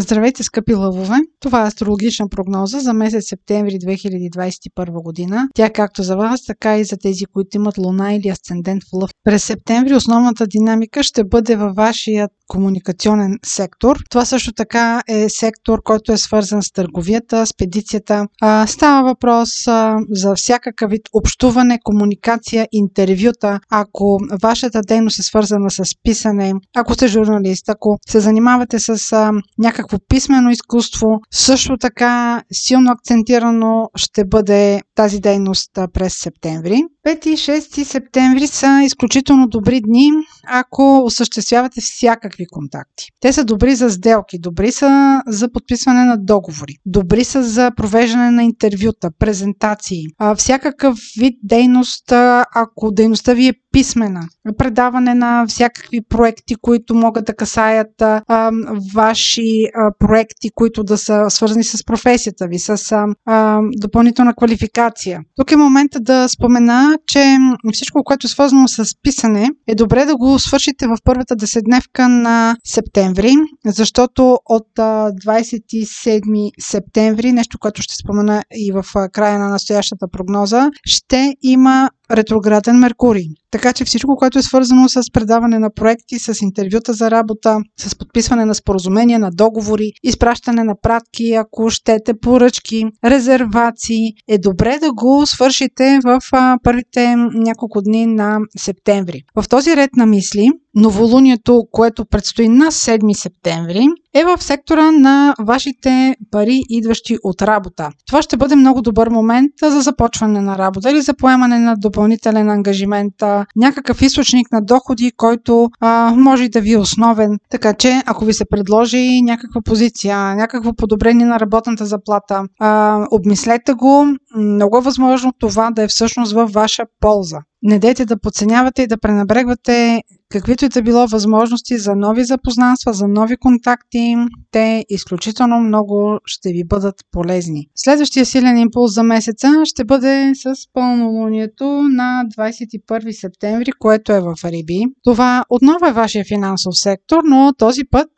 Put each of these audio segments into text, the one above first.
Здравейте, скъпи лъвове! Това е астрологична прогноза за месец септември 2021 година. Тя както за вас, така и за тези, които имат луна или асцендент в лъв. През септември основната динамика ще бъде във вашия комуникационен сектор. Това също така е сектор, който е свързан с търговията, с педицията. А, става въпрос а, за всякакъв вид общуване, комуникация, интервюта. Ако вашата дейност е свързана с писане, ако сте журналист, ако се занимавате с а, някакво писмено изкуство, също така силно акцентирано ще бъде тази дейност през септември. 5 и 6 септември са изключително добри дни, ако осъществявате всякакви контакти. Те са добри за сделки, добри са за подписване на договори, добри са за провеждане на интервюта, презентации, всякакъв вид дейност, ако дейността ви е писмена, предаване на всякакви проекти, които могат да касаят а, ваши а, проекти, които да са свързани с професията ви, с а, допълнителна квалификация. Тук е момента да спомена, че всичко, което е свързано с писане, е добре да го свършите в първата деседневка на септември, защото от 27 септември, нещо, което ще спомена и в края на настоящата прогноза, ще има ретрограден Меркурий. Така че всичко, което е свързано с предаване на проекти, с интервюта за работа, с подписване на споразумения, на договори, изпращане на пратки, ако щете поръчки, резервации, е добре да го свършите в първите няколко дни на септември. В този ред на мисли, новолунието, което предстои на 7 септември, е в сектора на вашите пари, идващи от работа. Това ще бъде много добър момент за започване на работа или за поемане на допълнителен ангажимент, някакъв източник на доходи, който а, може да ви е основен. Така че, ако ви се предложи някаква позиция, някакво подобрение на работната заплата, а, обмислете го. Много е възможно това да е всъщност във ваша полза. Не дейте да подценявате и да пренебрегвате каквито и да било възможности за нови запознанства, за нови контакти. Те изключително много ще ви бъдат полезни. Следващия силен импулс за месеца ще бъде с пълнолунието на 21 септември, което е в Риби. Това отново е вашия финансов сектор, но този път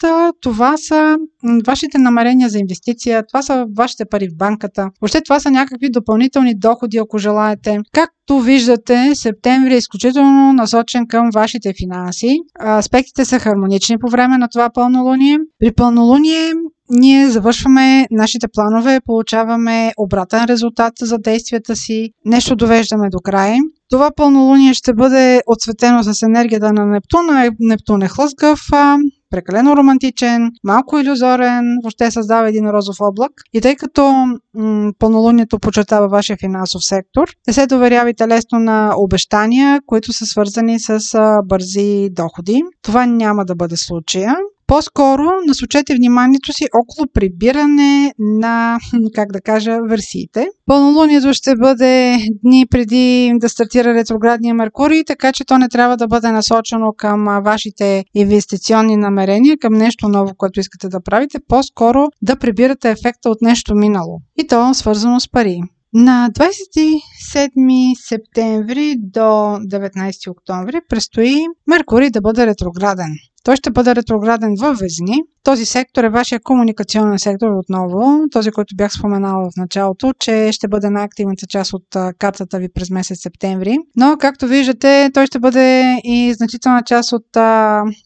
това са вашите намерения за инвестиция, това са вашите пари в банката. Въобще това са някакви допълнителни доходи, ако желаете. Както виждате, септември е изключително насочен към вашите финанси. Аспектите са хармонични по време на това пълнолуние. При пълнолуние ние завършваме нашите планове, получаваме обратен резултат за действията си, нещо довеждаме до край. Това пълнолуние ще бъде отсветено с енергията на Нептуна. Нептун е хлъзгав, прекалено романтичен, малко иллюзорен, въобще създава един розов облак. И тъй като м- пълнолунието почертава вашия финансов сектор, не се доверявайте лесно на обещания, които са свързани с а, бързи доходи. Това няма да бъде случая. По-скоро насочете вниманието си около прибиране на, как да кажа, версиите. Пълнолунието ще бъде дни преди да стартира ретроградния Меркурий, така че то не трябва да бъде насочено към вашите инвестиционни намерения, към нещо ново, което искате да правите, по-скоро да прибирате ефекта от нещо минало. И то свързано с пари. На 27 септември до 19 октомври предстои Меркурий да бъде ретрограден. Той ще бъде ретрограден във Везни. Този сектор е вашия комуникационен сектор отново, този, който бях споменала в началото, че ще бъде най-активната част от картата ви през месец септември. Но, както виждате, той ще бъде и значителна част от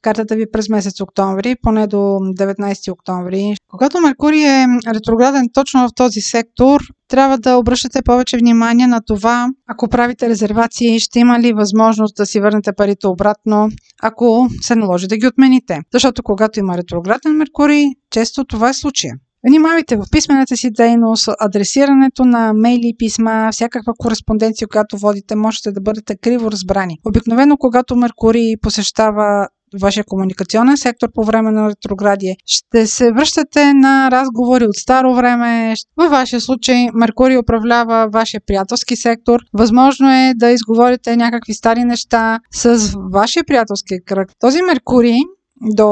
картата ви през месец октомври, поне до 19 октомври. Когато Меркурий е ретрограден точно в този сектор, трябва да обръщате повече внимание на това, ако правите резервации, ще има ли възможност да си върнете парите обратно, ако се наложи да ги отмените. Защото когато има ретрограден Меркурий, често това е случая. Внимавайте в писмената си дейност, адресирането на мейли писма, всякаква кореспонденция, която водите, можете да бъдете криво разбрани. Обикновено, когато Меркурий посещава вашия комуникационен сектор по време на ретроградие. Ще се връщате на разговори от старо време. Във вашия случай Меркурий управлява вашия приятелски сектор. Възможно е да изговорите някакви стари неща с вашия приятелски кръг. Този Меркурий до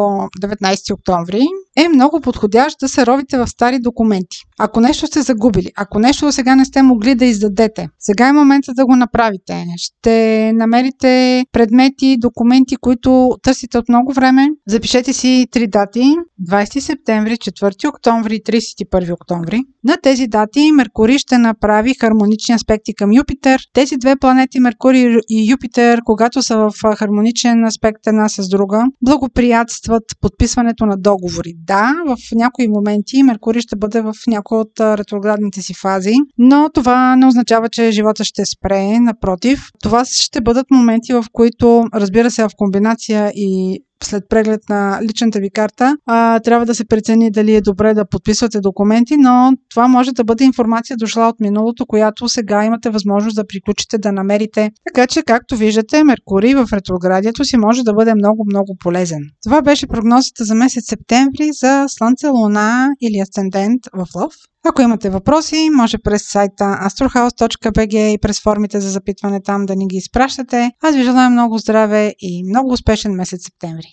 19 октомври е много подходящ да се ровите в стари документи. Ако нещо сте загубили, ако нещо до сега не сте могли да издадете, сега е момента да го направите. Ще намерите предмети, документи, които търсите от много време. Запишете си три дати 20 септември, 4 октомври и 31 октомври. На тези дати Меркурий ще направи хармонични аспекти към Юпитер. Тези две планети, Меркурий и Юпитер, когато са в хармоничен аспект една с друга, благоприятстват подписването на договори. Да, в някои моменти Меркурий ще бъде в някои от ретроградните си фази, но това не означава, че живота ще спре. Напротив, това ще бъдат моменти, в които, разбира се, в комбинация и след преглед на личната ви карта, а, трябва да се прецени дали е добре да подписвате документи, но това може да бъде информация дошла от миналото, която сега имате възможност да приключите да намерите. Така че, както виждате, Меркурий в ретроградието си може да бъде много-много полезен. Това беше прогнозата за месец септември за Слънце, Луна или Асцендент в Лъв. Ако имате въпроси, може през сайта astrohouse.bg и през формите за запитване там да ни ги изпращате. Аз ви желая много здраве и много успешен месец септември.